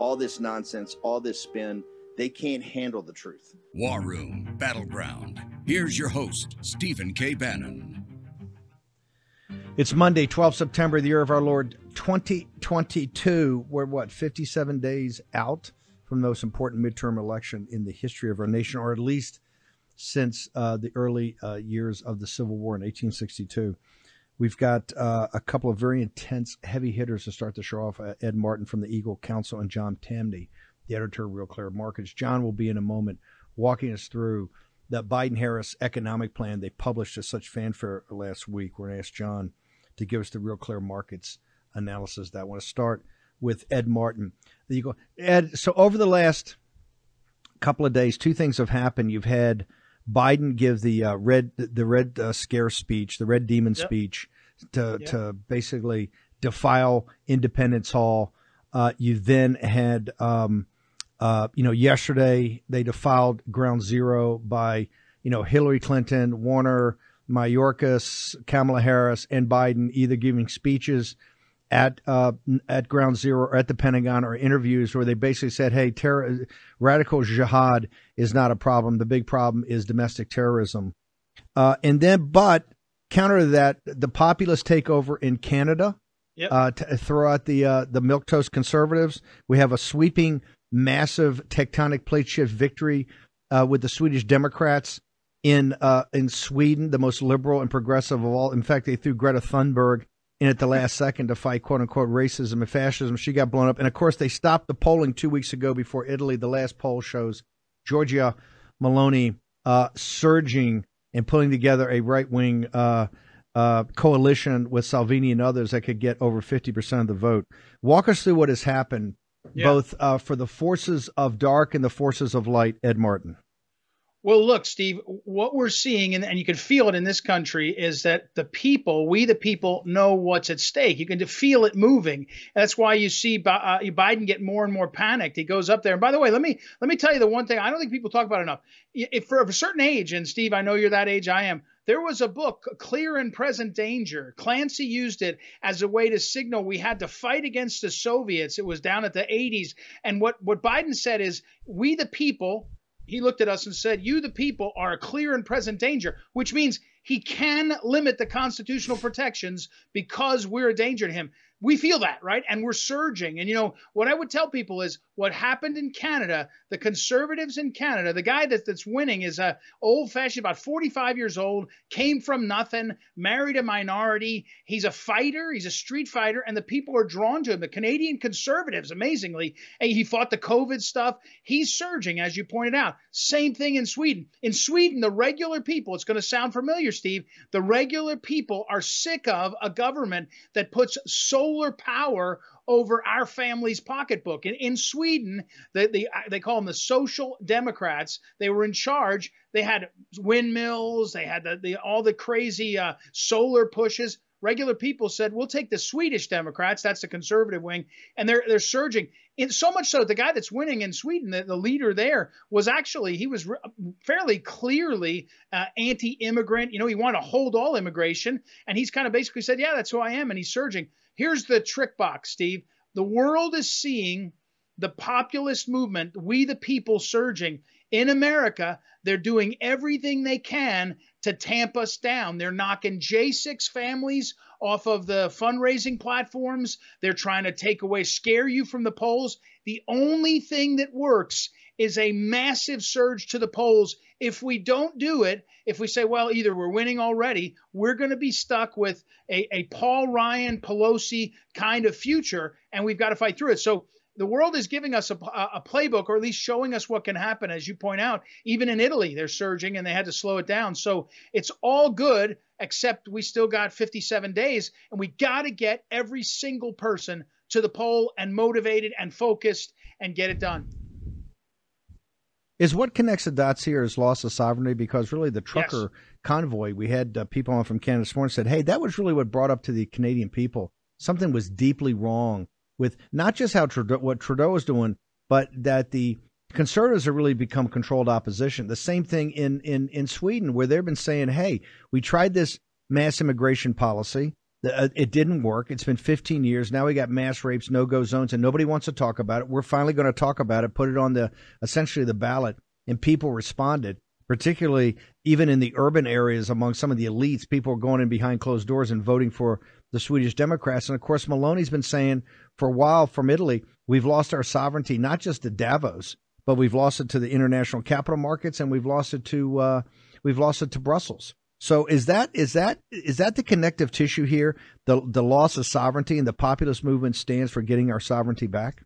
All this nonsense, all this spin, they can't handle the truth. War Room Battleground. Here's your host, Stephen K. Bannon. It's Monday, 12 September, the year of our Lord 2022. We're what, 57 days out from the most important midterm election in the history of our nation, or at least since uh, the early uh, years of the Civil War in 1862. We've got uh, a couple of very intense, heavy hitters to start the show off. Uh, Ed Martin from the Eagle Council and John Tamny, the editor of Real Clear Markets. John will be in a moment walking us through that Biden Harris economic plan they published to such fanfare last week. We're going to ask John to give us the Real Clear Markets analysis. That I want to start with Ed Martin. You go, Ed. So over the last couple of days, two things have happened. You've had Biden give the uh, red the red uh, scare speech, the red demon yep. speech, to yep. to basically defile Independence Hall. Uh, you then had, um, uh, you know, yesterday they defiled Ground Zero by, you know, Hillary Clinton, Warner, Mayorkas, Kamala Harris, and Biden either giving speeches at uh, at Ground Zero or at the Pentagon or interviews where they basically said, "Hey, terror, radical jihad is not a problem. The big problem is domestic terrorism." Uh, and then, but counter to that, the populist takeover in Canada. Yep. Uh, throw out the uh, the milk toast conservatives, we have a sweeping, massive tectonic plate shift victory uh, with the Swedish Democrats in uh, in Sweden, the most liberal and progressive of all. In fact, they threw Greta Thunberg in at the last second to fight quote unquote racism and fascism. She got blown up. And of course, they stopped the polling two weeks ago before Italy. The last poll shows Giorgia Meloni uh, surging and putting together a right wing uh, uh, coalition with Salvini and others that could get over 50% of the vote. Walk us through what has happened, yeah. both uh, for the forces of dark and the forces of light, Ed Martin. Well, look, Steve, what we're seeing, and, and, you can feel it in this country, is that the people, we the people, know what's at stake. You can feel it moving. That's why you see uh, Biden get more and more panicked. He goes up there. And by the way, let me let me tell you the one thing I don't think people talk about enough. If for a certain age, and Steve, I know you're that age, I am. There was a book, Clear and Present Danger. Clancy used it as a way to signal we had to fight against the Soviets. It was down at the 80s. And what, what Biden said is, we the people, he looked at us and said, You, the people, are a clear and present danger, which means he can limit the constitutional protections because we're a danger to him we feel that, right? And we're surging. And you know, what I would tell people is what happened in Canada, the conservatives in Canada, the guy that, that's winning is a old fashioned, about 45 years old, came from nothing, married a minority. He's a fighter, he's a street fighter, and the people are drawn to him. The Canadian conservatives, amazingly, he fought the COVID stuff. He's surging, as you pointed out. Same thing in Sweden. In Sweden, the regular people, it's going to sound familiar, Steve, the regular people are sick of a government that puts so solar power over our family's pocketbook. And in Sweden, the, the, they call them the social democrats. They were in charge. They had windmills. They had the, the all the crazy uh, solar pushes. Regular people said, "We'll take the Swedish Democrats. That's the conservative wing, and they're they're surging. In, so much so, the guy that's winning in Sweden, the, the leader there, was actually he was re- fairly clearly uh, anti-immigrant. You know, he wanted to hold all immigration, and he's kind of basically said, "Yeah, that's who I am," and he's surging. Here's the trick box, Steve. The world is seeing the populist movement, we the people surging in America. They're doing everything they can to tamp us down. They're knocking J6 families off of the fundraising platforms. They're trying to take away, scare you from the polls. The only thing that works is a massive surge to the polls. If we don't do it, if we say, well, either we're winning already, we're going to be stuck with a, a Paul Ryan, Pelosi kind of future, and we've got to fight through it. So the world is giving us a, a, playbook, or at least showing us what can happen. As you point out, even in Italy, they're surging and they had to slow it down. So it's all good, except we still got 57 days, and we got to get every single person to the poll and motivated and focused and get it done. Is what connects the dots here is loss of sovereignty because really the trucker Yes. convoy, we had uh, people on from Canada this morning said, hey, that was really what brought up to the Canadian people. Something was deeply wrong with not just how Trudeau, what Trudeau is doing, but that the conservatives have really become controlled opposition. The same thing in, in, in Sweden, where they've been saying, hey, we tried this mass immigration policy. Uh, It didn't work. It's been 15 years. Now we got mass rapes, no go zones, and nobody wants to talk about it. We're finally going to talk about it, put it on the essentially the ballot, and people responded. Particularly, even in the urban areas, among some of the elites, people are going in behind closed doors and voting for the Swedish Democrats. And of course, Meloni's been saying for a while from Italy, we've lost our sovereignty not just to Davos, but we've lost it to the international capital markets, and we've lost it to uh, we've lost it to Brussels. So is that is that is that the connective tissue here? The the loss of sovereignty and the populist movement stands for getting our sovereignty back.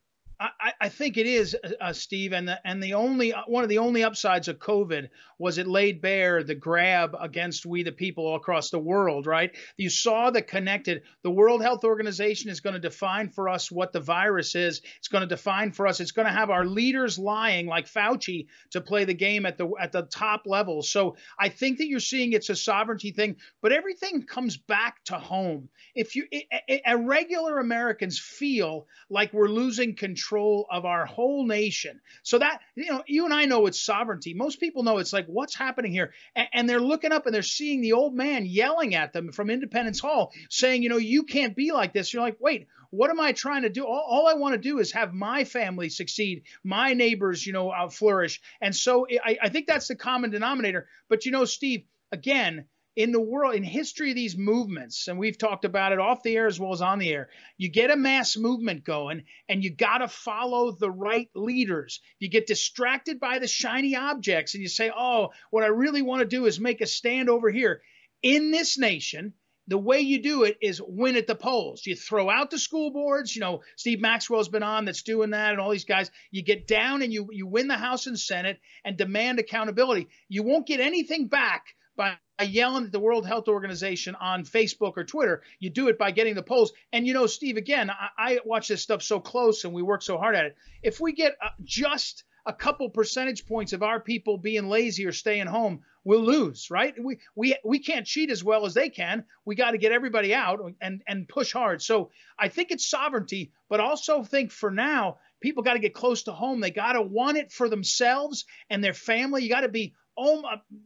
I think it is, uh, Steve, and the and the only one of the only upsides of COVID was it laid bare the grab against we the people across the world. Right? You saw the connected. The World Health Organization is going to define for us what the virus is. It's going to define for us. It's going to have our leaders lying like Fauci to play the game at the at the top level. So I think that you're seeing it's a sovereignty thing, but everything comes back to home. If you a, a regular Americans feel like we're losing control of our whole nation. So that you know, you and I know it's sovereignty. Most people know it's like what's happening here, and, and, they're looking up and they're seeing the old man yelling at them from Independence Hall, saying, you know, you can't be like this. You're like, wait, what am I trying to do? All, all I want to do is have my family succeed, my neighbors, you know, uh, flourish. And so I, I think that's the common denominator. But you know, Steve, again in the world, in history of these movements, and we've talked about it off the air as well as on the air, you get a mass movement going and you got to follow the right leaders. You get distracted by the shiny objects and you say, oh, what I really want to do is make a stand over here. In this nation, the way you do it is win at the polls. You throw out the school boards. You know, Steve Maxwell's been on that's doing that, and all these guys. You get down and you you win the House and Senate and demand accountability. You won't get anything back by yelling at the World Health Organization on Facebook or Twitter. You do it by getting the polls. And you know, Steve, again, I, I watch this stuff so close and we work so hard at it. If we get uh, just a couple percentage points of our people being lazy or staying home, we'll lose, right? We we we can't cheat as well as they can. We got to get everybody out and and push hard. So I think it's sovereignty, but also think for now people got to get close to home. They got to want it for themselves and their family. You got to be oh,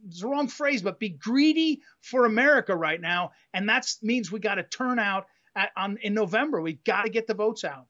it's the wrong phrase, but be greedy for America right now, and that means we got to turn out at, on in November. We've got to get the votes out.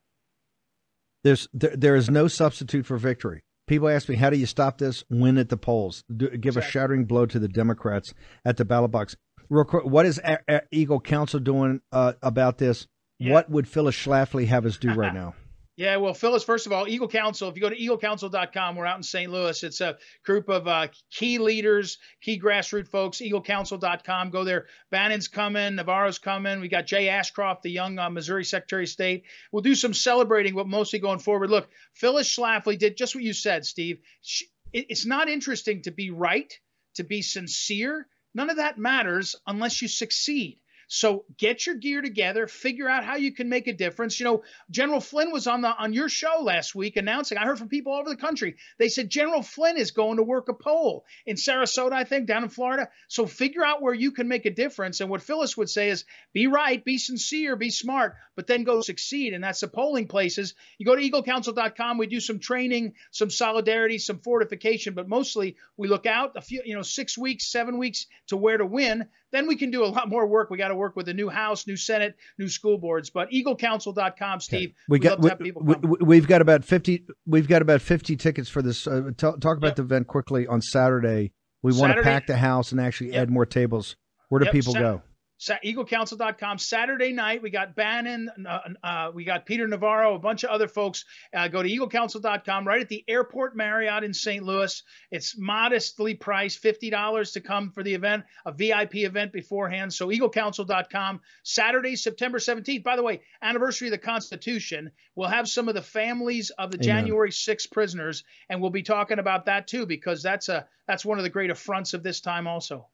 There's there, there is no substitute for victory. People ask me, how do you stop this? Win at the polls. Do, give exactly. a shattering blow to the Democrats at the ballot box. Real quick, what is a- a- Eagle Council doing uh, about this? Yeah. What would Phyllis Schlafly have us do right now? Yeah, well, Phyllis, first of all, Eagle Council, if you go to eaglecouncil.com, we're out in St. Louis. It's a group of uh, key leaders, key grassroots folks, eaglecouncil.com. Go there. Bannon's coming, Navarro's coming. We got Jay Ashcroft, the young uh, Missouri Secretary of State. We'll do some celebrating, but mostly going forward. Look, Phyllis Schlafly did just what you said, Steve. She, it, it's not interesting to be right, to be sincere. None of that matters unless you succeed. So get your gear together, figure out how you can make a difference. You know, General Flynn was on the on your show last week announcing. I heard from people all over the country. They said General Flynn is going to work a poll in Sarasota, I think, down in Florida. So figure out where you can make a difference. And what Phyllis would say is be right, be sincere, be smart, but then go succeed. And that's the polling places. You go to eaglecouncil.com, we do some training, some solidarity, some fortification, but mostly we look out a few, you know, six weeks, seven weeks to where to win. Then we can do a lot more work. We got to work with a new House, new Senate, new school boards. But EagleCouncil.com, Steve. Okay. We got we, have got about fifty. We've got about fifty tickets for this. Uh, t- talk about yep. the event quickly on Saturday. We Saturday, want to pack the house and actually yep. add more tables. Where do yep. people Sa- go? eaglecouncil.com. Saturday night, we got Bannon, uh, uh, we got Peter Navarro, a bunch of other folks. Uh, go to eaglecouncil.com right at the Airport Marriott in St. Louis. It's modestly priced, $50 to come for the event, a VIP event beforehand. So eaglecouncil.com. Saturday, September 17th. By the way, anniversary of the Constitution. We'll have some of the families of the Amen. January 6 prisoners, and we'll be talking about that too, because that's a that's one of the great affronts of this time also.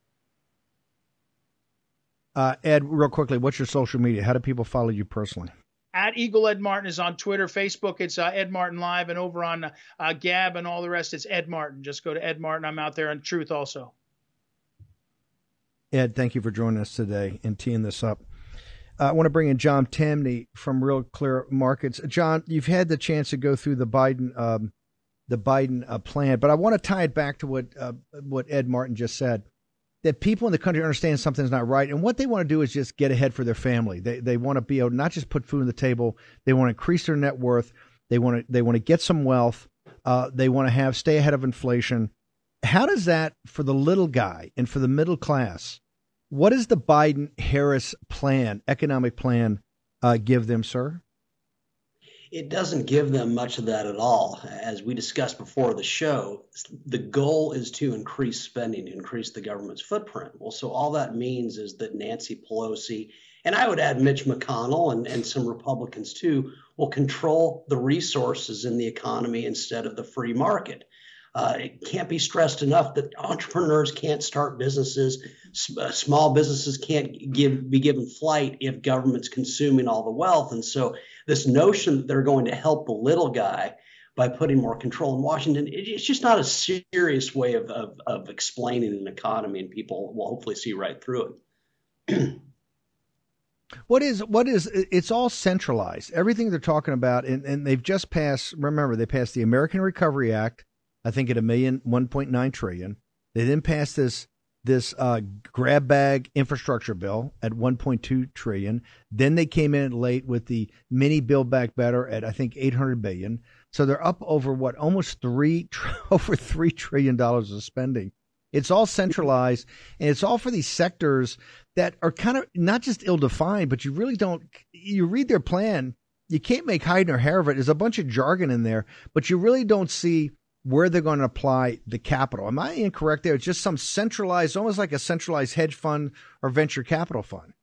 Uh, Ed, real quickly, what's your social media? How do people follow you personally? at Eagle Ed Martin is on Twitter, Facebook. It's uh, Ed Martin Live, and over on uh, Gab and all the rest, it's Ed Martin. Just go to Ed Martin. I'm out there on Truth also. Ed, thank you for joining us today and teeing this up. Uh, I want to bring in John Tamny from Real Clear Markets. John, you've had the chance to go through the Biden um, the Biden uh, plan, but I want to tie it back to what uh, what Ed Martin just said. That people in the country understand something's not right, and what they want to do is just get ahead for their family. They they want to be able to not just put food on the table. They want to increase their net worth. They want to they want to get some wealth. Uh, they want to have stay ahead of inflation. How does that for the little guy and for the middle class? What does the Biden Harris plan, economic plan, uh, give them, sir? It doesn't give them much of that at all. As we discussed before the show, the goal is to increase spending, increase the government's footprint. Well, so all that means is that Nancy Pelosi, and I would add Mitch McConnell and, and some Republicans too, will control the resources in the economy instead of the free market. Uh, it can't be stressed enough that entrepreneurs can't start businesses, uh, small businesses can't give be given flight if government's consuming all the wealth. And so, this notion that they're going to help the little guy by putting more control in Washington, it's just not a serious way of, of, of explaining an economy, and people will hopefully see right through it. What is what is it's all centralized. Everything they're talking about, and, and they've just passed. Remember, they passed the American Recovery Act, I think at a million, 1.9 trillion. They then passed this this uh, grab bag infrastructure bill at 1.2 trillion. Then they came in late with the mini build back better at I think 800 billion. So they're up over what almost three over three trillion dollars of spending. It's all centralized, and it's all for these sectors that are kind of not just ill defined, but you really don't. You read their plan, you can't make hide nor hair of it. There's a bunch of jargon in there, but you really don't see where they're going to apply the capital. Am I incorrect there? It's just some centralized, almost like a centralized hedge fund or venture capital fund.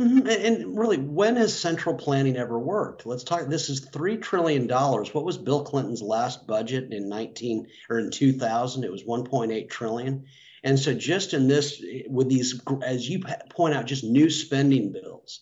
Mm-hmm. And really, when has central planning ever worked? Let's talk. This is three trillion dollars. What was Bill Clinton's last budget in nineteen or in two thousand? It was one point eight trillion. And so, just in this, with these, as you point out, just new spending bills,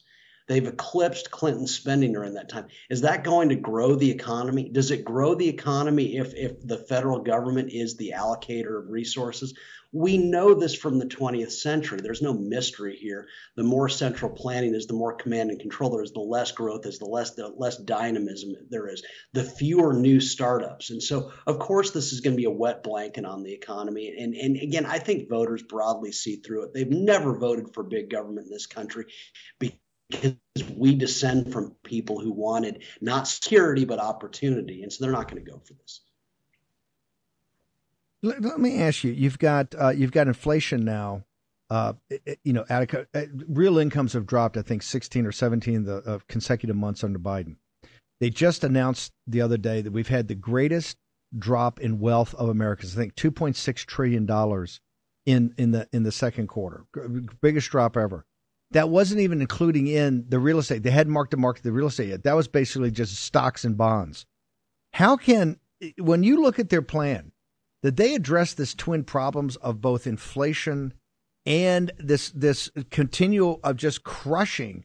They've eclipsed Clinton's spending during that time. Is that going to grow the economy? Does it grow the economy if, if the federal government is the allocator of resources? We know this from the 20th century. There's no mystery here. The more central planning is, the more command and control there is, the less growth is, the less the less dynamism there is, the fewer new startups. And so, of course, this is going to be a wet blanket on the economy. And and again, I think voters broadly see through it. They've never voted for big government in this country because we descend from people who wanted not security but opportunity, and so they're not going to go for this. Let, let me ask you: You've got uh, you've got inflation now. Uh, you know, uh, real incomes have dropped. I think sixteen or seventeen the, uh, consecutive months under Biden. They just announced the other day that we've had the greatest drop in wealth of Americans. I think two point six trillion dollars in in the in the second quarter, biggest drop ever that wasn't even including in the real estate. They hadn't marked to market the real estate yet. That was basically just stocks and bonds. How can, when you look at their plan, did they address this twin problems of both inflation and this this continual of just crushing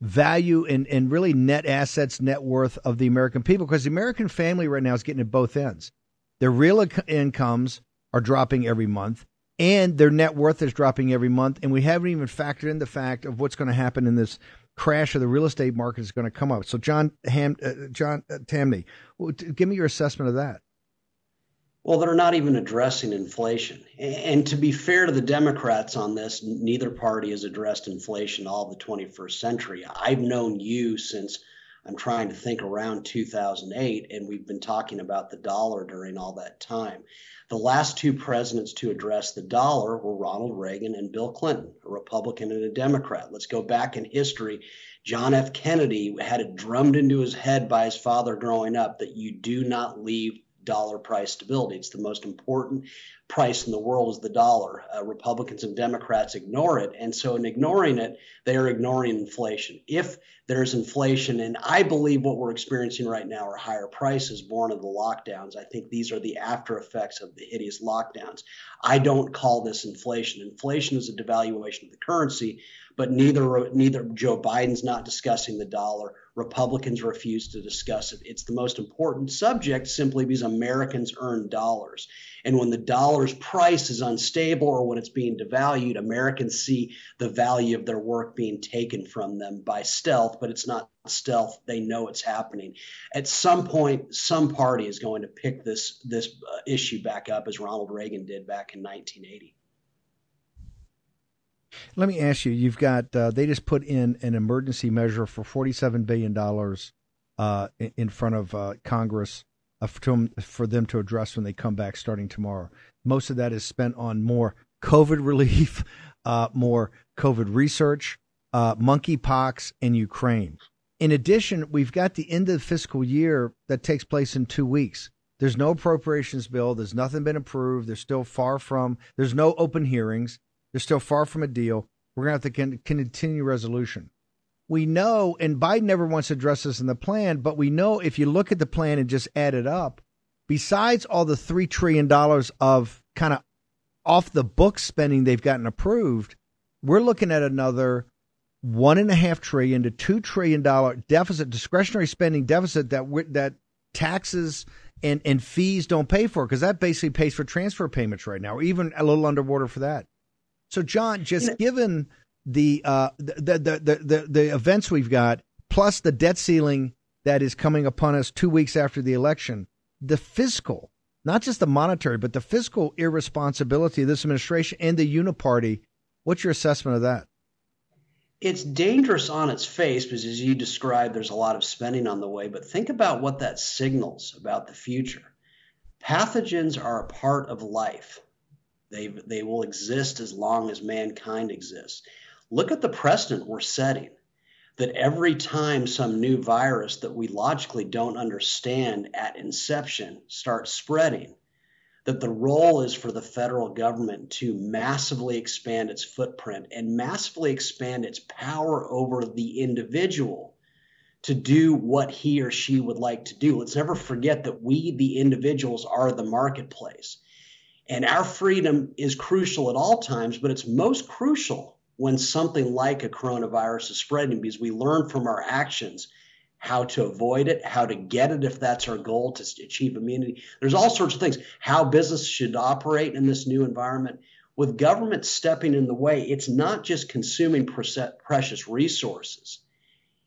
value and, and really net assets, net worth of the American people? Because the American family right now is getting at both ends. Their real incomes are dropping every month and their net worth is dropping every month. And we haven't even factored in the fact of what's going to happen in this crash of the real estate market is going to come up. So, John Ham, uh, John uh, Tamny, give me your assessment of that. Well, they're not even addressing inflation. And to be fair to the Democrats on this, neither party has addressed inflation all the 21st century. I've known you since I'm trying to think around 2008, and we've been talking about the dollar during all that time. The last two presidents to address the dollar were Ronald Reagan and Bill Clinton, a Republican and a Democrat. Let's go back in history. John F. Kennedy had it drummed into his head by his father growing up that you do not leave dollar price stability. It's the most important price in the world is the dollar. Uh, Republicans and Democrats ignore it. And so, in ignoring it, they are ignoring inflation. If there's inflation, and I believe what we're experiencing right now are higher prices born of the lockdowns. I think these are the after effects of the hideous lockdowns. I don't call this inflation. Inflation is a devaluation of the currency, but neither neither Joe Biden's not discussing the dollar. Republicans refuse to discuss it. It's the most important subject simply because Americans earn dollars. And when the dollar's price is unstable or when it's being devalued, Americans see the value of their work being taken from them by stealth, but it's not stealth. They know it's happening. At some point, some party is going to pick this this uh, issue back up as Ronald Reagan did back in 1980. Let me ask you: You've got uh, they just put in an emergency measure for forty-seven billion dollars uh, in front of uh, Congress uh, for, them to address when they come back starting tomorrow. Most of that is spent on more COVID relief, uh, more COVID research, uh, monkeypox, and Ukraine. In addition, we've got the end of the fiscal year that takes place in two weeks. There's no appropriations bill. There's nothing been approved. There's still far from. There's no open hearings. They're still far from a deal. We're going to have to continue resolution. We know, and Biden never wants to address this in the plan, but we know if you look at the plan and just add it up, besides all the $3 trillion of kind of off the book spending they've gotten approved, we're looking at another one and a half trillion to two trillion dollar deficit, discretionary spending deficit that that taxes and and fees don't pay for because that basically pays for transfer payments right now, or even a little underwater for that. So, John, just you know, given the, uh, the, the, the, the, the events we've got, plus the debt ceiling that is coming upon us two weeks after the election, the fiscal, not just the monetary, but the fiscal irresponsibility of this administration and the uniparty. What's your assessment of that? It's dangerous on its face because, as you described, there's a lot of spending on the way. But think about what that signals about the future. Pathogens are a part of life. They, they will exist as long as mankind exists. Look at the precedent we're setting that every time some new virus that we logically don't understand at inception starts spreading, that the role is for the federal government to massively expand its footprint and massively expand its power over the individual to do what he or she would like to do. Let's never forget that we, the individuals, are the marketplace. And our freedom is crucial at all times, but it's most crucial when something like a coronavirus is spreading because we learn from our actions how to avoid it, how to get it if that's our goal to achieve immunity. There's all sorts of things. How business should operate in this new environment. With government stepping in the way, it's not just consuming precious resources,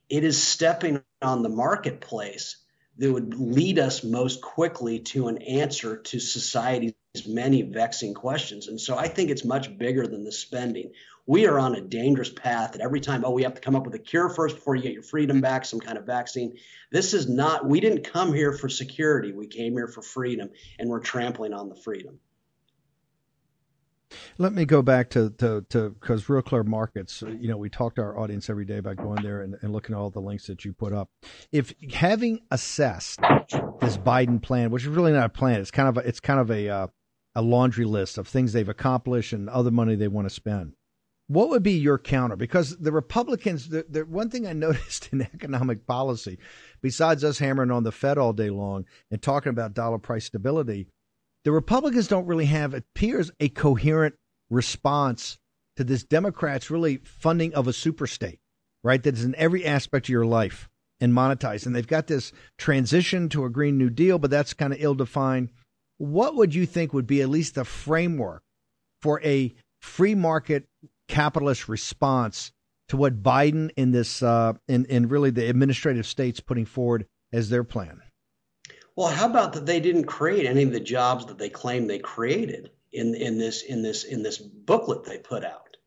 it is stepping on the marketplace that would lead us most quickly to an answer to society's many vexing questions. And so I think it's much bigger than the spending. We are on a dangerous path that every time, oh, we have to come up with a cure first before you get your freedom back, some kind of vaccine. This is not, we didn't come here for security. We came here for freedom, and we're trampling on the freedom. Let me go back to to because Real Clear Markets. You know, we talk to our audience every day about going there and, and looking at all the links that you put up. If having assessed this Biden plan, which is really not a plan, it's kind of a, it's kind of a uh, a laundry list of things they've accomplished and other money they want to spend. What would be your counter? Because the Republicans, the, the one thing I noticed in economic policy, besides us hammering on the Fed all day long and talking about dollar price stability, the Republicans don't really have, it appears, a coherent response to this Democrats really funding of a super state, right? That is in every aspect of your life and monetized. And they've got this transition to a Green New Deal, but that's kind of ill defined. What would you think would be at least the framework for a free market capitalist response to what Biden in this uh, in in really the administrative states putting forward as their plan? Well, how about that they didn't create any of the jobs that they claim they created in in this in this in this booklet they put out?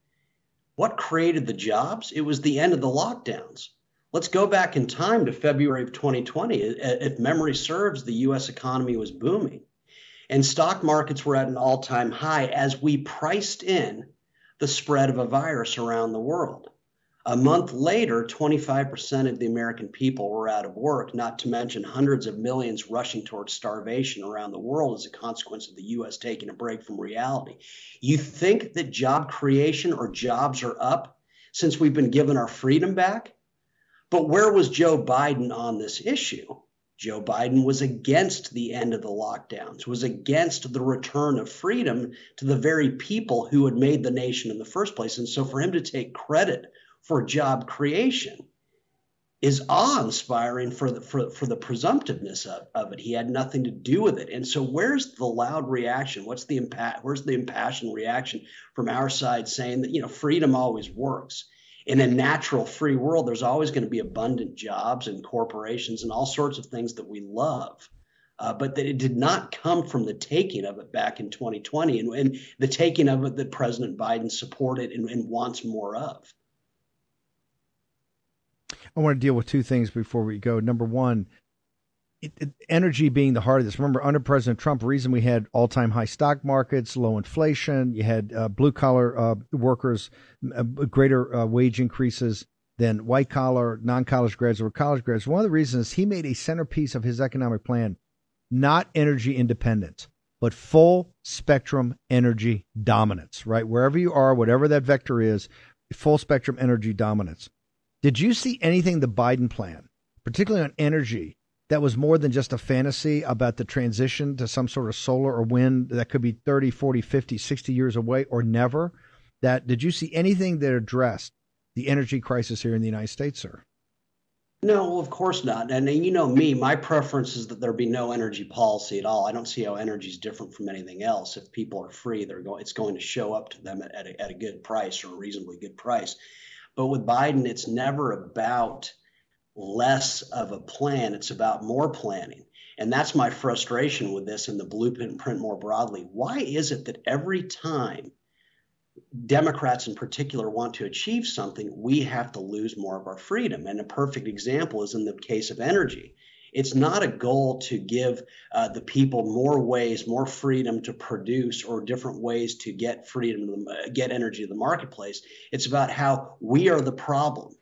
What created the jobs? It was the end of the lockdowns. Let's go back in time to February of 2020. If memory serves, the US economy was booming and stock markets were at an all time high as we priced in the spread of a virus around the world. A month later, 25% of the American people were out of work, not to mention hundreds of millions rushing towards starvation around the world as a consequence of the U.S. taking a break from reality. You think that job creation or jobs are up since we've been given our freedom back? But where was Joe Biden on this issue? Joe Biden was against the end of the lockdowns, was against the return of freedom to the very people who had made the nation in the first place. And so for him to take credit for job creation is awe-inspiring for the for, for the presumptiveness of, of it. He had nothing to do with it. And so where's the loud reaction? What's the impact? Where's the impassioned reaction from our side saying that, you know, freedom always works? In a natural free world, there's always going to be abundant jobs and corporations and all sorts of things that we love. Uh, but that it did not come from the taking of it back in 2020 and, and the taking of it that President Biden supported and, and wants more of. I want to deal with two things before we go. Number one, it, it, energy being the heart of this. Remember, under President Trump, reason we had all time high stock markets, low inflation, you had uh, blue collar uh, workers, uh, greater uh, wage increases than white collar, non college grads or college grads. One of the reasons he made a centerpiece of his economic plan not energy independence, but full spectrum energy dominance, right? Wherever you are, whatever that vector is, full spectrum energy dominance. Did you see anything the Biden plan, particularly on energy, that was more than just a fantasy about the transition to some sort of solar or wind that could be 30, 40, 50, 60 years away or never? That did you see anything that addressed the energy crisis here in the United States, sir? No, of course not. And you know me, my preference is that there be no energy policy at all. I don't see how energy is different from anything else. If people are free, they're going, it's going to show up to them at, at, a, at a good price or a reasonably good price. But with Biden, it's never about less of a plan, it's about more planning. And that's my frustration with this and the blueprint more broadly. Why is it that every time Democrats in particular want to achieve something, we have to lose more of our freedom? And a perfect example is in the case of energy. It's not a goal to give uh, the people more ways, more freedom to produce, or different ways to get freedom, to get energy to the marketplace. It's about how we are the problem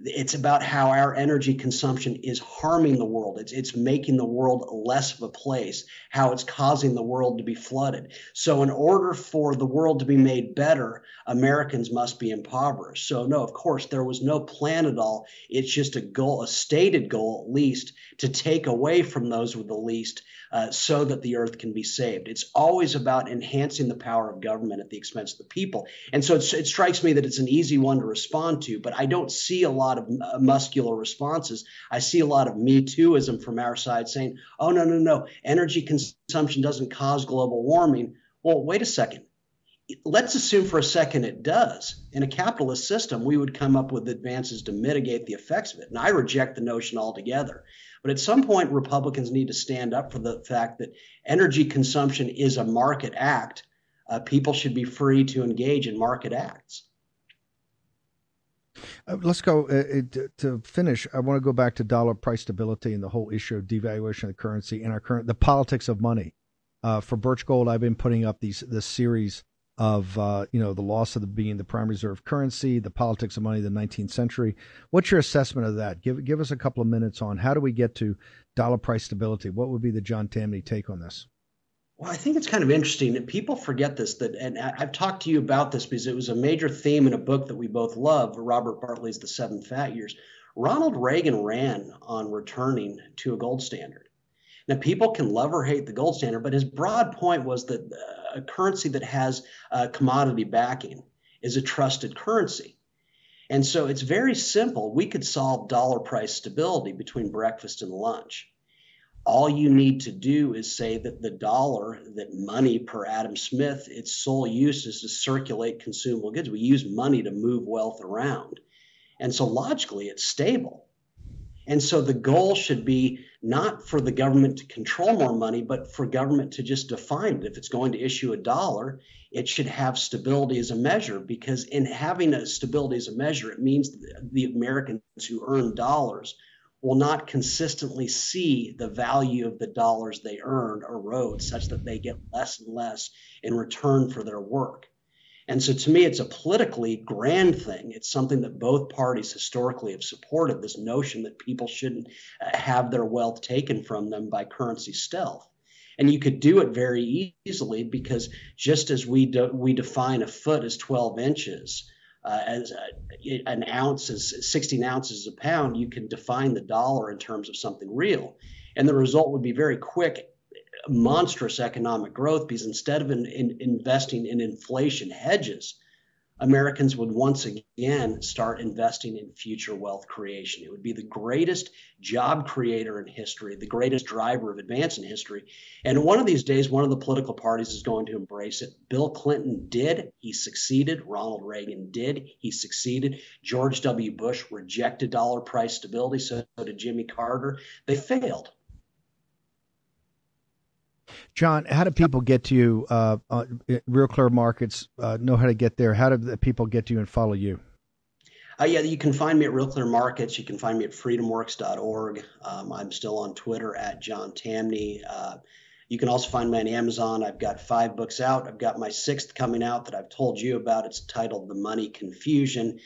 it's about how our energy consumption is harming the world. It's, it's making the world less of a place, how it's causing the world to be flooded. So, in order for the world to be made better, Americans must be impoverished. So, no, of course, there was no plan at all. It's just a goal, a stated goal at least, to take away from those with the least uh, so that the earth can be saved. It's always about enhancing the power of government at the expense of the people. And so it strikes me that it's an easy one to respond to, but I don't see a lot of uh, muscular responses. I see a lot of me tooism from our side saying, oh, no, no, no, energy consumption doesn't cause global warming. Well, wait a second let's assume for a second it does. In a capitalist system, we would come up with advances to mitigate the effects of it. And I reject the notion altogether. But at some point, Republicans need to stand up for the fact that energy consumption is a market act. Uh, people should be free to engage in market acts. Uh, let's go uh, to, to, finish. I want to go back to dollar price stability and the whole issue of devaluation of the currency and our current the politics of money. Uh, for Birch Gold, I've been putting up these this series of uh, you know the loss of the being the prime reserve currency, the politics of money the 19th century. What's your assessment of that? Give give us a couple of minutes on how do we get to dollar price stability? What would be the John Tamny take on this? Well, I think it's kind of interesting that people forget this. That, and I've talked to you about this because it was a major theme in a book that we both love, Robert Bartley's *The Seven Fat Years*. Ronald Reagan ran on returning to a gold standard. Now, people can love or hate the gold standard, but his broad point was that uh, a currency that has a commodity backing is a trusted currency. And so it's very simple. We could solve dollar price stability between breakfast and lunch. All you need to do is say that the dollar, that money per Adam Smith, its sole use is to circulate consumable goods. We use money to move wealth around. And so logically, it's stable. And so the goal should be not for the government to control more money, but for government to just define it. If it's going to issue a dollar, it should have stability as a measure because in having a stability as a measure, it means the Americans who earn dollars will not consistently see the value of the dollars they earned erode such that they get less and less in return for their work. And so to me, it's a politically grand thing. It's something that both parties historically have supported this notion that people shouldn't uh, have their wealth taken from them by currency stealth. And you could do it very easily because just as we, do, we define a foot as 12 inches, uh, as a, an ounce is 16 ounces a pound, you can define the dollar in terms of something real. And the result would be very quick monstrous economic growth because instead of in, in investing in inflation hedges, Americans would once again start investing in future wealth creation. It would be the greatest job creator in history, the greatest driver of advance in history. And one of these days, one of the political parties is going to embrace it. Bill Clinton did. He succeeded. Ronald Reagan did. He succeeded. George W. Bush rejected dollar price stability. So did Jimmy Carter. They failed. John, how do people get to you? Uh, uh, Real Clear Markets uh, know how to get there. How do the people get to you and follow you? Uh, yeah, you can find me at Real Clear Markets. You can find me at freedomworks.org. Um, I'm still on Twitter at John Tamny. Uh, you can also find me on Amazon. I've got five books out. I've got my sixth coming out that I've told you about. It's titled The Money Confusion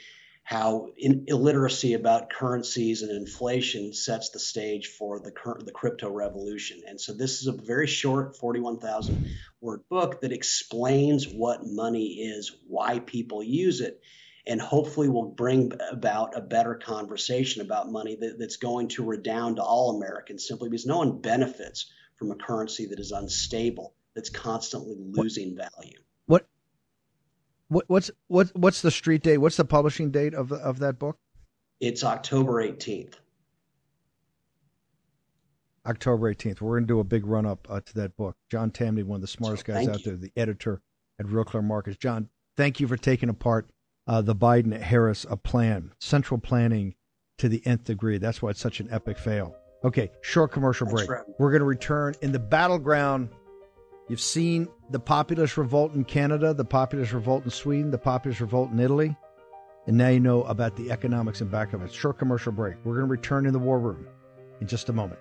how in, illiteracy about currencies and inflation sets the stage for the current the crypto revolution. And so this is a very short 41,000 word book that explains what money is, why people use it, and hopefully will bring about a better conversation about money that, that's going to redound to all Americans simply because no one benefits from a currency that is unstable, that's constantly losing value. What, what's what what's the street date? What's the publishing date of of that book? It's October eighteenth. October 18th. We're going to do a big run up uh, to that book. John Tamny, one of the smartest guys out you. there, the editor at Real Clear Markets. John, thank you for taking apart uh, the Biden Harris uh, plan, central planning to the nth degree. That's why it's such an epic fail. Okay, short commercial break. We're going to return in the battleground You've seen the populist revolt in Canada, the populist revolt in Sweden, the populist revolt in Italy, and now you know about the economics and back of it. Short commercial break. We're going to return in the war room in just a moment.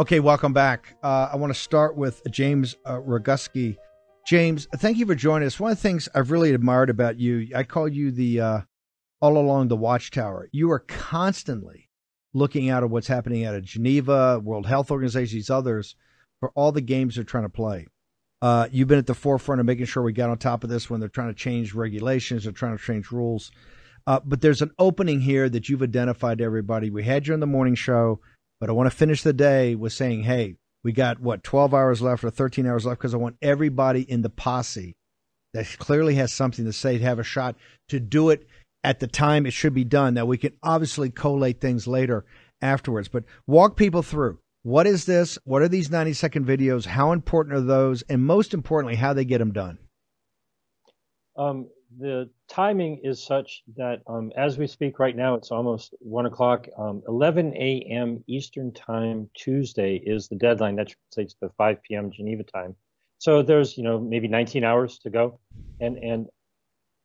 Okay, welcome back. Uh, I want to start with James uh, Roguski. James, thank you for joining us. One of the things I've really admired about you, I call you the uh, all along the watchtower. You are constantly looking out at what's happening out of Geneva, World Health Organization, these others, for all the games they're trying to play. Uh, you've been at the forefront of making sure we got on top of this when they're trying to change regulations, they're trying to change rules. Uh, but there's an opening here that you've identified to everybody. We had you on the morning show, but I want to finish the day with saying, hey, we got what 12 hours left or 13 hours left because I want everybody in the posse that clearly has something to say to have a shot to do it at the time it should be done. Now we can obviously collate things later afterwards, but walk people through. What is this? What are these 90 second videos? How important are those? And most importantly, how they get them done? Um, the timing is such that um, as we speak right now, it's almost one o'clock. Um, 11 a.m. Eastern Time Tuesday is the deadline. That translates to 5 p.m. Geneva time. So there's you know maybe 19 hours to go, and and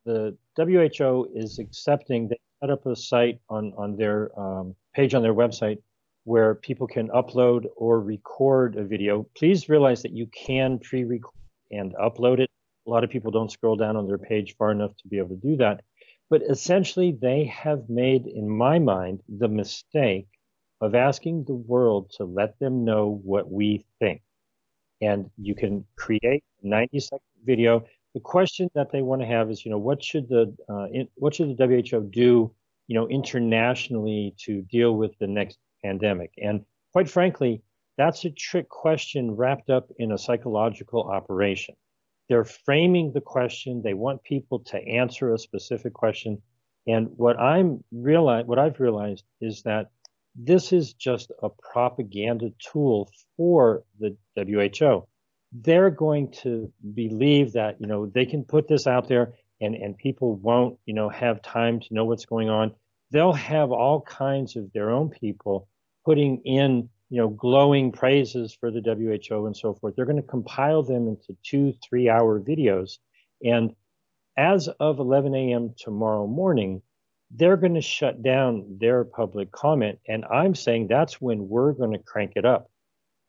the WHO is accepting. They set up a site on on their um, page on their website where people can upload or record a video. Please realize that you can pre-record and upload it a lot of people don't scroll down on their page far enough to be able to do that. But essentially, they have made, in my mind, the mistake of asking the world to let them know what we think. And you can create a 90 second video. The question that they want to have is, you know, what should the uh, in, what should the WHO do, you know, internationally to deal with the next pandemic? And quite frankly, that's a trick question wrapped up in a psychological operation. They're framing the question. They want people to answer a specific question. And what I'm realize, what I've realized is that this is just a propaganda tool for the WHO. They're going to believe that you know they can put this out there and and people won't you know have time to know what's going on. They'll have all kinds of their own people putting in you know, glowing praises for the WHO and so forth. They're going to compile them into two, three hour videos. And as of 11 a.m. tomorrow morning, they're going to shut down their public comment. And I'm saying that's when we're going to crank it up.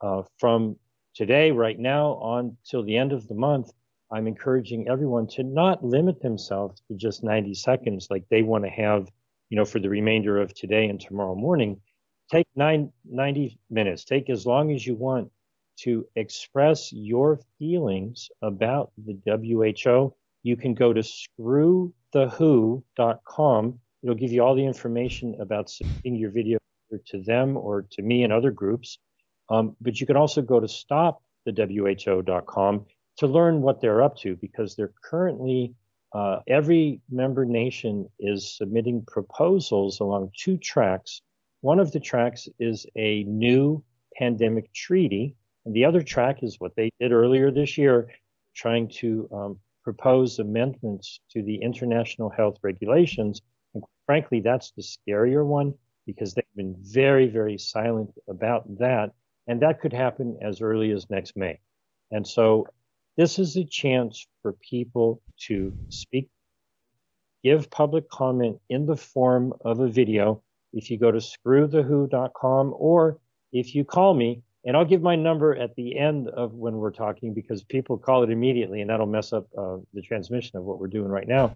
Uh, from today, right now, on till the end of the month, I'm encouraging everyone to not limit themselves to just 90 seconds like they want to have, you know, for the remainder of today and tomorrow morning take nine, 90 minutes, take as long as you want to express your feelings about the WHO. You can go to screwthewho.com. It'll give you all the information about submitting your video to them or to me and other groups. Um, but you can also go to stopthewho.com to learn what they're up to because they're currently uh, every member nation is submitting proposals along two tracks one of the tracks is a new pandemic treaty, and the other track is what they did earlier this year, trying to um, propose amendments to the international health regulations. And frankly, that's the scarier one because they've been very, very silent about that. And that could happen as early as next May. And so this is a chance for people to speak, give public comment in the form of a video if you go to screwthewho.com or if you call me, and I'll give my number at the end of when we're talking because people call it immediately and that'll mess up uh, the transmission of what we're doing right now.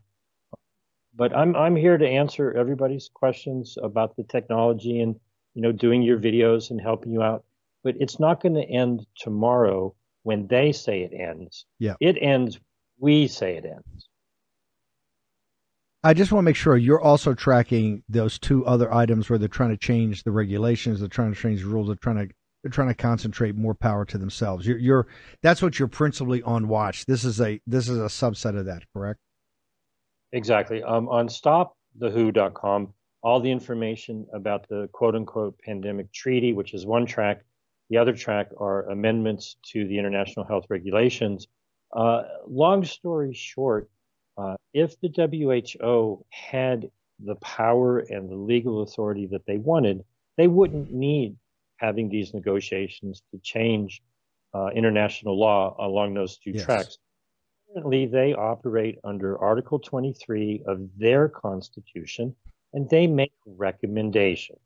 But I'm I'm here to answer everybody's questions about the technology and you know doing your videos and helping you out. But it's not going to end tomorrow when they say it ends. Yeah. It ends. We say it ends. I just want to make sure you're also tracking those two other items where they're trying to change the regulations, they're trying to change the rules, they're trying to they're trying to concentrate more power to themselves. You're, you're that's what you're principally on watch. This is a this is a subset of that, correct? Exactly. Um, on stopthewho.com, all the information about the quote unquote pandemic treaty, which is one track. The other track are amendments to the international health regulations. Uh, long story short, uh, if the WHO had the power and the legal authority that they wanted, they wouldn't need having these negotiations to change uh, international law along those two yes. tracks. Currently, they operate under Article 23 of their constitution, and they make recommendations.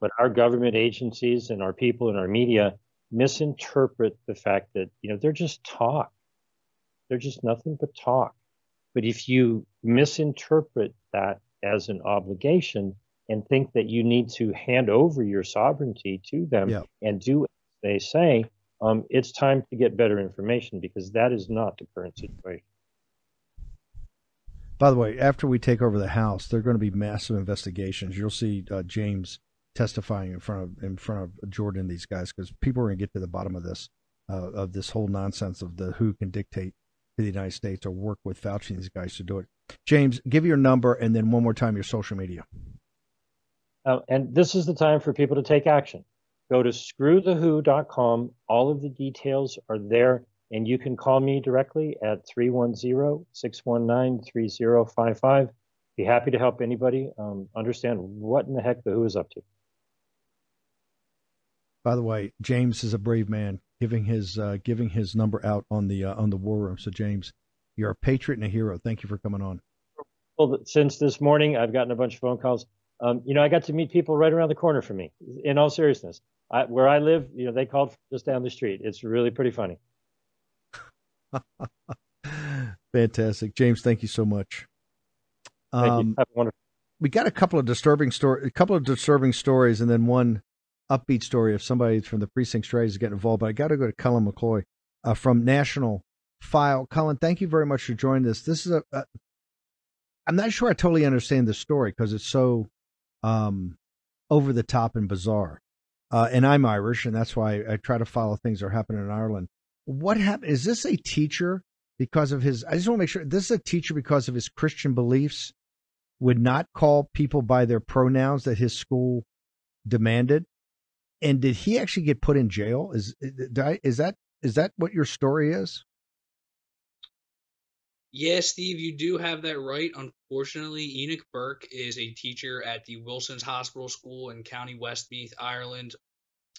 But our government agencies and our people and our media misinterpret the fact that you know they're just talk. They're just nothing but talk. But if you misinterpret that as an obligation and think that you need to hand over your sovereignty to them yeah. and do as they say, um, it's time to get better information because that is not the current situation. By the way, after we take over the House, there are going to be massive investigations. You'll see uh, James testifying in front of in front of Jordan. These guys, because people are going to get to the bottom of this, uh, of this whole nonsense of the who can dictate to the United States or work with Fauci and these guys to do it. James, give your number and then one more time your social media. Uh, and this is the time for people to take action. Go to screwthewho.com. All of the details are there, and you can call me directly at 310 619 3055. Be happy to help anybody um, understand what in the heck the Who is up to. By the way, James is a brave man, giving his uh, giving his number out on the uh, on the war room. So, James, you're a patriot and a hero. Thank you for coming on. Well, since this morning, I've gotten a bunch of phone calls. Um, you know, I got to meet people right around the corner from me. In all seriousness, I, where I live, you know, they called just down the street. It's really pretty funny. Fantastic, James. Thank you so much. Thank um, you. Have a wonderful. We got a couple of disturbing story, a couple of disturbing stories, and then one upbeat story of somebody from the precinct strays getting involved. But I got to go to Cullen McCoy uh, from National File. Cullen, thank you very much for joining us. This is a, a I'm not sure I totally understand the story because it's so um, over the top and bizarre. Uh, and I'm Irish, and that's why I try to follow things that are happening in Ireland. What happened? Is this a teacher because of his? I just want to make sure this is a teacher because of his Christian beliefs. Would not call people by their pronouns that his school demanded. And did he actually get put in jail? Is is that is that what your story is? Yeah, Steve, you do have that right. Unfortunately, Enoch Burke is a teacher at the Wilson's Hospital School in County Westmeath, Ireland.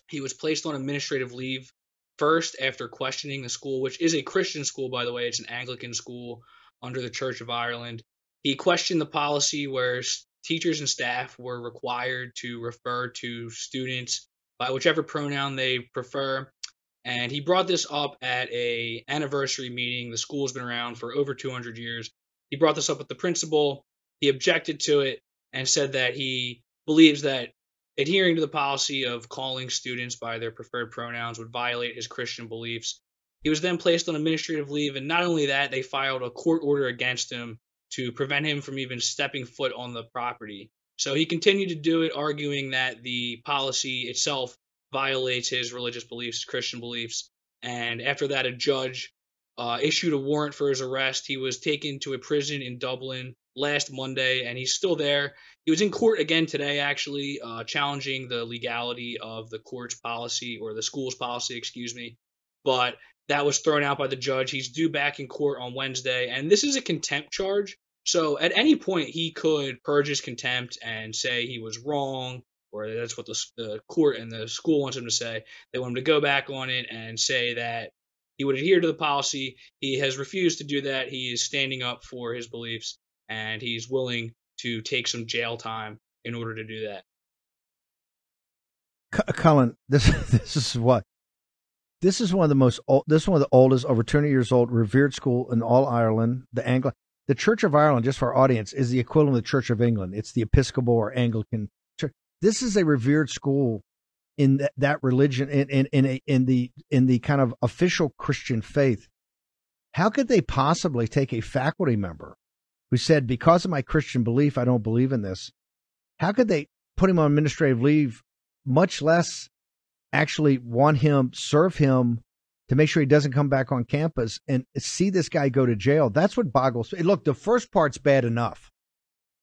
He was placed on administrative leave first after questioning the school, which is a Christian school, by the way. It's an Anglican school under the Church of Ireland. He questioned the policy where teachers and staff were required to refer to students by whichever pronoun they prefer and he brought this up at a anniversary meeting. The school's been around for over 200 years. He brought this up with the principal. He objected to it and said that he believes that adhering to the policy of calling students by their preferred pronouns would violate his Christian beliefs. He was then placed on administrative leave, and not only that, they filed a court order against him to prevent him from even stepping foot on the property. So he continued to do it, arguing that the policy itself violates his religious beliefs, Christian beliefs. And after that, a judge uh, issued a warrant for his arrest. He was taken to a prison in Dublin last Monday, and he's still there. He was in court again today, actually, uh, challenging the legality of the court's policy or the school's policy, excuse me. But that was thrown out by the judge. He's due back in court on Wednesday, and this is a contempt charge. So at any point, he could purge his contempt and say he was wrong or that's what the, the court and the school wants him to say. They want him to go back on it and say that he would adhere to the policy. He has refused to do that. He is standing up for his beliefs and he's willing to take some jail time in order to do that. Cullen, this this is what this is one of the most this is one of the oldest, over 200 years old, revered school in all Ireland. The Anglo, the Church of Ireland, just for our audience, is the equivalent of the Church of England. It's the Episcopal or Anglican Church. this is a revered school in that, that religion in in in, a, in the in the kind of official Christian faith. How could they possibly take a faculty member who said, "Because of my Christian belief, I don't believe in this"? How could they put him on administrative leave, much less actually want him serve him to make sure he doesn't come back on campus and see this guy go to jail? That's what boggles. Look, the first part's bad enough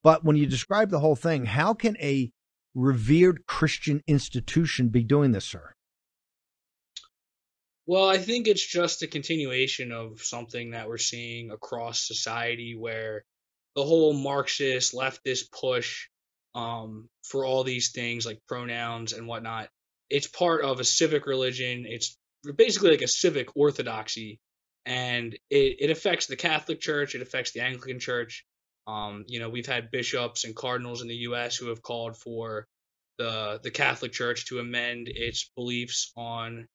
But when you describe the whole thing, how can a revered Christian institution be doing this, sir? Well, I think it's just a continuation of something that we're seeing across society where the whole Marxist leftist push um, for all these things like pronouns and whatnot, it's part of a civic religion. It's basically like a civic orthodoxy, and it, it affects the Catholic Church, it affects the Anglican Church. Um, you know, we've had bishops and cardinals in the U.S. who have called for the the Catholic Church to amend its beliefs on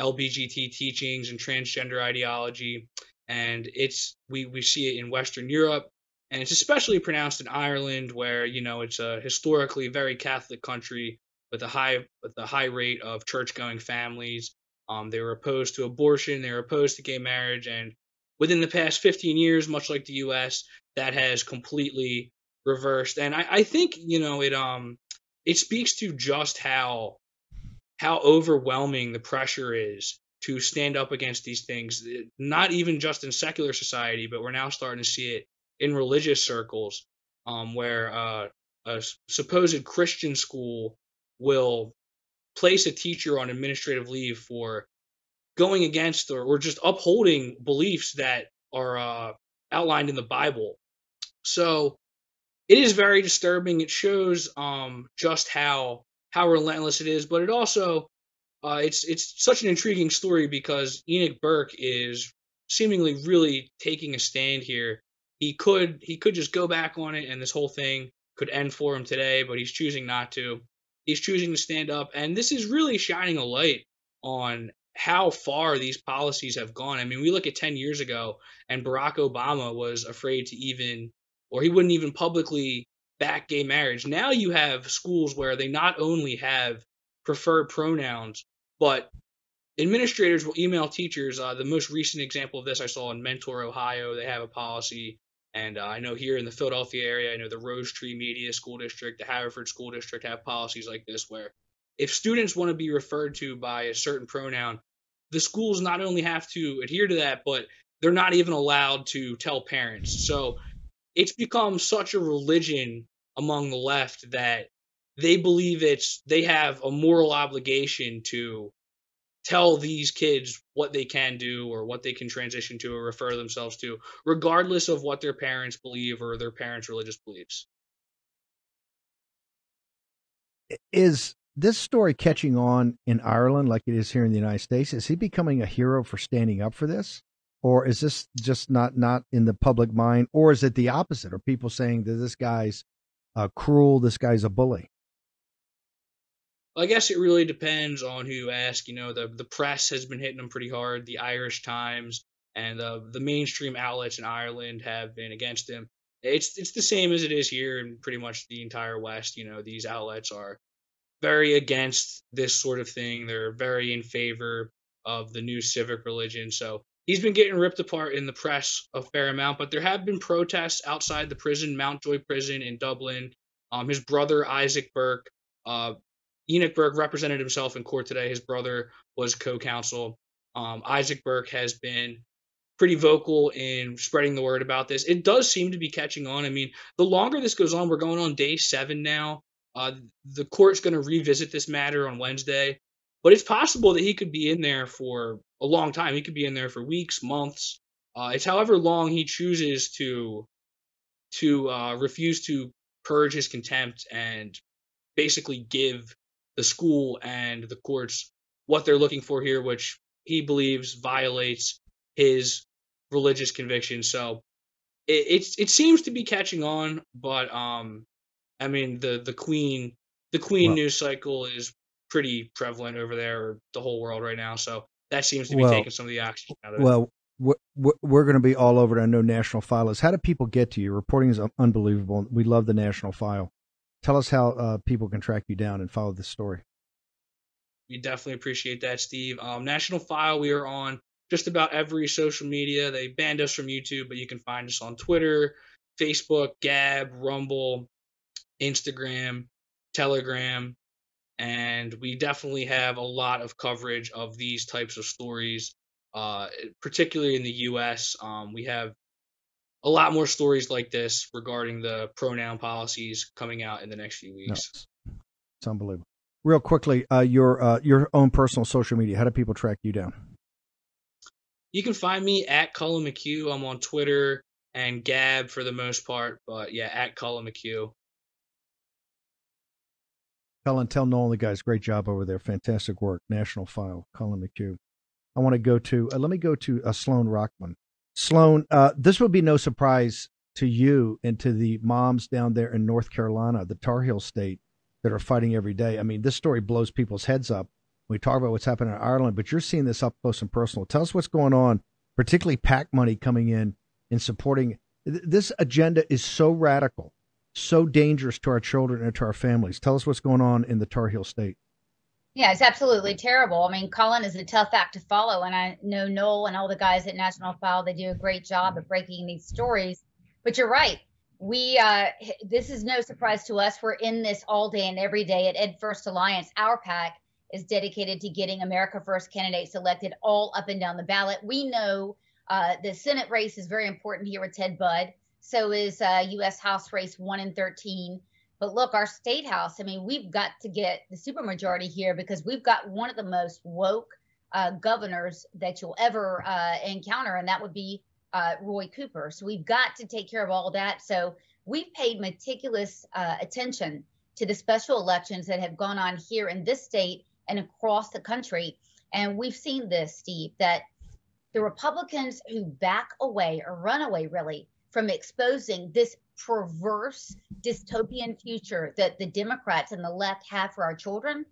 LBGT teachings and transgender ideology. And it's we we see it in Western Europe, and it's especially pronounced in Ireland, where you know it's a historically very Catholic country with a high with a high rate of church going families. Um, they were opposed to abortion, they were opposed to gay marriage, and within the past 15 years, much like the U.S., that has completely reversed. And I, I think you know it um it speaks to just how how overwhelming the pressure is to stand up against these things, eh, not even just in secular society, but we're now starting to see it in religious circles, um, where uh, a supposed Christian school will place a teacher on administrative leave for going against or, or just upholding beliefs that are uh, outlined in the Bible. So it is very disturbing. It shows um, just how how relentless it is, but it also uh, it's it's such an intriguing story because Enoch Burke is seemingly really taking a stand here. He could he could just go back on it and this whole thing could end for him today, but he's choosing not to. He's choosing to stand up, and this is really shining a light on how far these policies have gone. I mean, we look at 10 years ago, and Barack Obama was afraid to even, or he wouldn't even publicly back gay marriage. Now you have schools where they not only have preferred pronouns, but administrators will email teachers. Uh, the most recent example of this I saw in Mentor, Ohio. They have a policy, and uh, I know here in the Philadelphia area, I know the Rose Tree Media School District, the Haverford School District have policies like this where if students want to be referred to by a certain pronoun, the schools not only have to adhere to that, but they're not even allowed to tell parents. So it's become such a religion among the left that they believe it's they have a moral obligation to tell these kids what they can do or what they can transition to or refer themselves to regardless of what their parents believe or their parents religious beliefs. Is this story catching on in Ireland like it is here in the United States? Is he becoming a hero for standing up for this? Or is this just not not in the public mind? Or is it the opposite? Are people saying that this guy's uh, cruel this guy's a bully i guess it really depends on who you ask you know the the press has been hitting them pretty hard the irish times and uh, the mainstream outlets in ireland have been against him it's it's the same as it is here in pretty much the entire west you know these outlets are very against this sort of thing. They're very in favor of the new civic religion. So he's been getting ripped apart in the press a fair amount, but there have been protests outside the prison, Mountjoy Prison in Dublin. Um, his brother Isaac Burke, uh, Enoch Burke represented himself in court today. His brother was co-counsel. Um, Isaac Burke has been pretty vocal in spreading the word about this. It does seem to be catching on. I mean, the longer this goes on, we're going on day seven now. Uh, the court's going to revisit this matter on Wednesday, but it's possible that he could be in there for a long time. He could be in there for weeks, months. Uh, it's however long he chooses to to uh, refuse to purge his contempt and basically give the school and the courts what they're looking for here, which he believes violates his religious conviction. So it, it seems to be catching on, but um, I mean the the Queen the Queen well, news cycle is pretty prevalent over there or the whole world right now. So that seems to be well, taking some of the oxygen out of it. Well, we're, we're going to be all over it. I know National File is. How do people get to you? reporting is unbelievable. We love the National File. Tell us how uh, people can track you down and follow this story. We definitely appreciate that, Steve. Um, National File, we are on just about every social media. They banned us from YouTube, but you can find us on Twitter, Facebook, Gab, Rumble, Instagram, Telegram, and we definitely have a lot of coverage of these types of stories, uh, particularly in the U.S. Um, we have a lot more stories like this regarding the pronoun policies coming out in the next few weeks. No, it's unbelievable. Real quickly, uh, your uh, your own personal social media. How do people track you down? You can find me at Cullen McHugh. I'm on Twitter and Gab for the most part, but yeah, at Cullen McHugh. Cullen, tell Nolan the guys, great job over there. Fantastic work. National File, Cullen McHugh. I want to go to, uh, let me go to uh, Sloan Rachmuth. Sloan, uh, this will be no surprise to you and to the moms down there in North Carolina, the Tar Heel state, that are fighting every day. I mean, this story blows people's heads up. We talk about what's happening in Ireland, but you're seeing this up close and personal. Tell us what's going on, particularly PAC money coming in and supporting. This agenda is so radical so dangerous to our children and to our families. Tell us what's going on in the Tar Heel state. Yeah, it's absolutely terrible. I mean, Colin is a tough act to follow, and I know Noel and all the guys at National File. They do a great job of breaking these stories. But you're right. We uh, this is no surprise to us. We're in this all day and every day at Ed First Alliance. Our PAC is dedicated to getting America First candidates elected all up and down the ballot. We know uh, the Senate race is very important here with Ted Budd. So is uh, U.S. House race one and 13. But look, our state house, I mean, we've got to get the supermajority here because we've got one of the most woke uh, governors that you'll ever uh, encounter, and that would be uh, Roy Cooper. So we've got to take care of all that. So we've paid meticulous uh, attention to the special elections that have gone on here in this state and across the country. And we've seen this, Steve, that the Republicans who back away or run away really from exposing this perverse dystopian future that the Democrats and the left have for our children,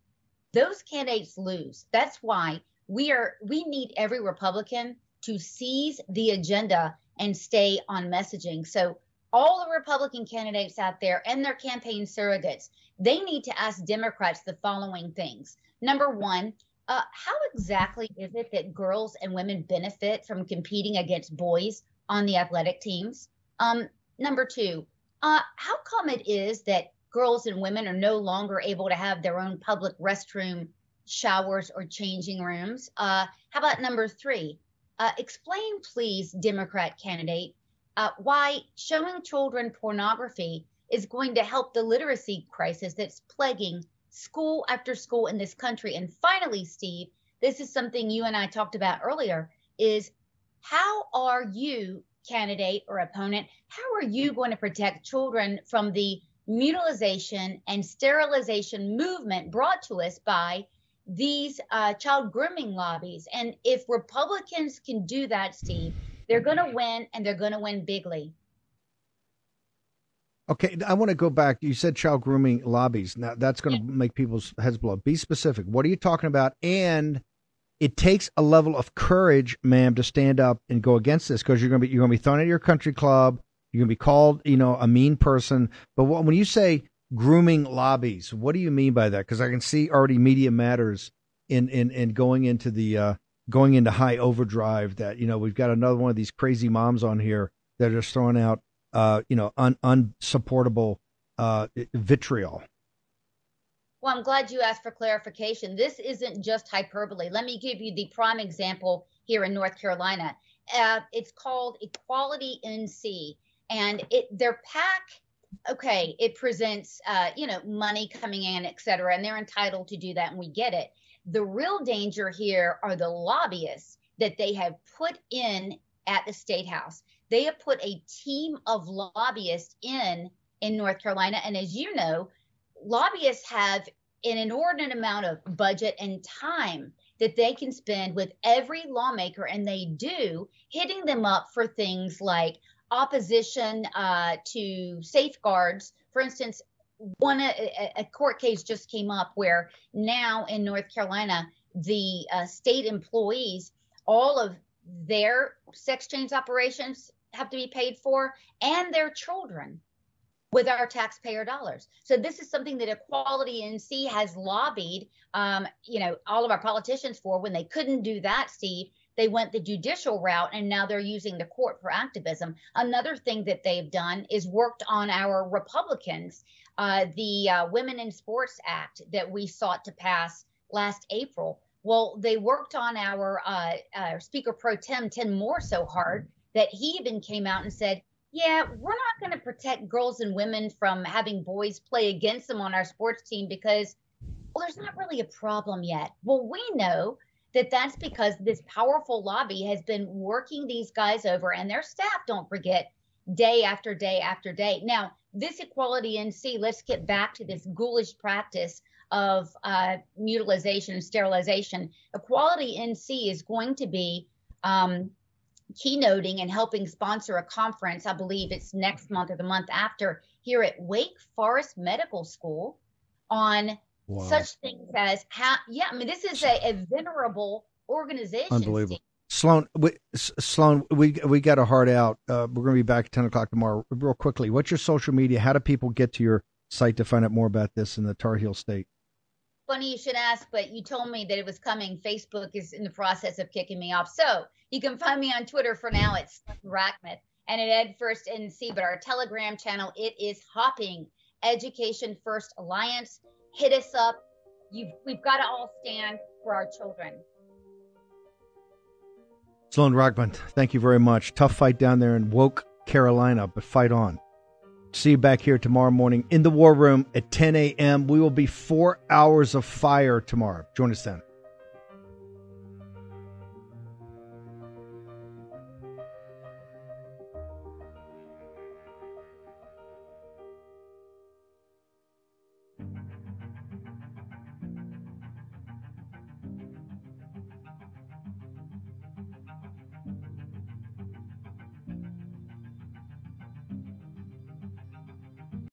those candidates lose. That's why we are we need every Republican to seize the agenda and stay on messaging. So all the Republican candidates out there and their campaign surrogates, they need to ask Democrats the following things. Number one, uh, how exactly is it that girls and women benefit from competing against boys on the athletic teams? Um, number two, uh, how come it is that girls and women are no longer able to have their own public restroom, showers, or changing rooms? Uh, how about number three? Uh, explain, please, Democrat candidate, uh, why showing children pornography is going to help the literacy crisis that's plaguing school after school in this country. And finally, Steve, this is something you and I talked about earlier, is how are you candidate or opponent, how are you going to protect children from the mutilization and sterilization movement brought to us by these uh, child grooming lobbies? And if Republicans can do that, Steve, they're going to win and they're going to win bigly. Okay, I want to go back. You said child grooming lobbies. Now that's going to make people's heads blow. Be specific. What are you talking about? And it takes a level of courage, ma'am, to stand up and go against this because you're going to be you're going to be thrown at your country club. You're going to be called, you know, a mean person. But when you say grooming lobbies, what do you mean by that? Because I can see already Media Matters in in in going into the uh, going into high overdrive. That you know we've got another one of these crazy moms on here that are throwing out, uh, you know, un, unsupportable uh, vitriol. Well, I'm glad you asked for clarification. This isn't just hyperbole. Let me give you the prime example here in North Carolina. Uh, it's called Equality NC, and it their PAC. Okay, it presents uh, you know money coming in, et cetera, and they're entitled to do that, and we get it. The real danger here are the lobbyists that they have put in at the state house. They have put a team of lobbyists in in North Carolina, and as you know, lobbyists have an inordinate amount of budget and time that they can spend with every lawmaker, and they do, hitting them up for things like opposition uh, to safeguards. For instance, one a, a, court case just came up where now in North Carolina, the uh, state employees, all of their sex change operations have to be paid for, and their children with our taxpayer dollars. So this is something that Equality NC has lobbied, um, you know, all of our politicians for. When they couldn't do that, Steve, they went the judicial route, and now they're using the court for activism. Another thing that they've done is worked on our Republicans, uh, the uh, Women in Sports Act that we sought to pass last April. Well, they worked on our uh, Speaker Pro Tem Tim Moore so hard that he even came out and said yeah, we're not going to protect girls and women from having boys play against them on our sports team because, well, there's not really a problem yet. Well, we know that that's because this powerful lobby has been working these guys over and their staff, don't forget, day after day after day. Now, this equality NC, let's get back to this ghoulish practice of uh, mutilization and sterilization. Equality NC is going to be um, keynoting and helping sponsor a conference. I believe it's next month or the month after here at Wake Forest Medical School on wow. such things as how, yeah, I mean, this is a, a venerable organization. Unbelievable. Sloan, we, Sloan, we we got a heart out. Uh, we're going to be back at ten o'clock tomorrow. Real quickly, what's your social media? How do people get to your site to find out more about this in the Tar Heel State? Funny you should ask, but you told me that it was coming. Facebook is in the process of kicking me off, so you can find me on Twitter for now. It's Rachmuth and at Ed First NC, but our Telegram channel it is hopping. Education First Alliance. Hit us up. You've, we've got to all stand for our children. Sloan Rachmuth, thank you very much. Tough fight down there in Woke, Carolina, but fight on. See you back here tomorrow morning in the War Room at 10 a.m. We will be four hours of fire tomorrow. Join us then.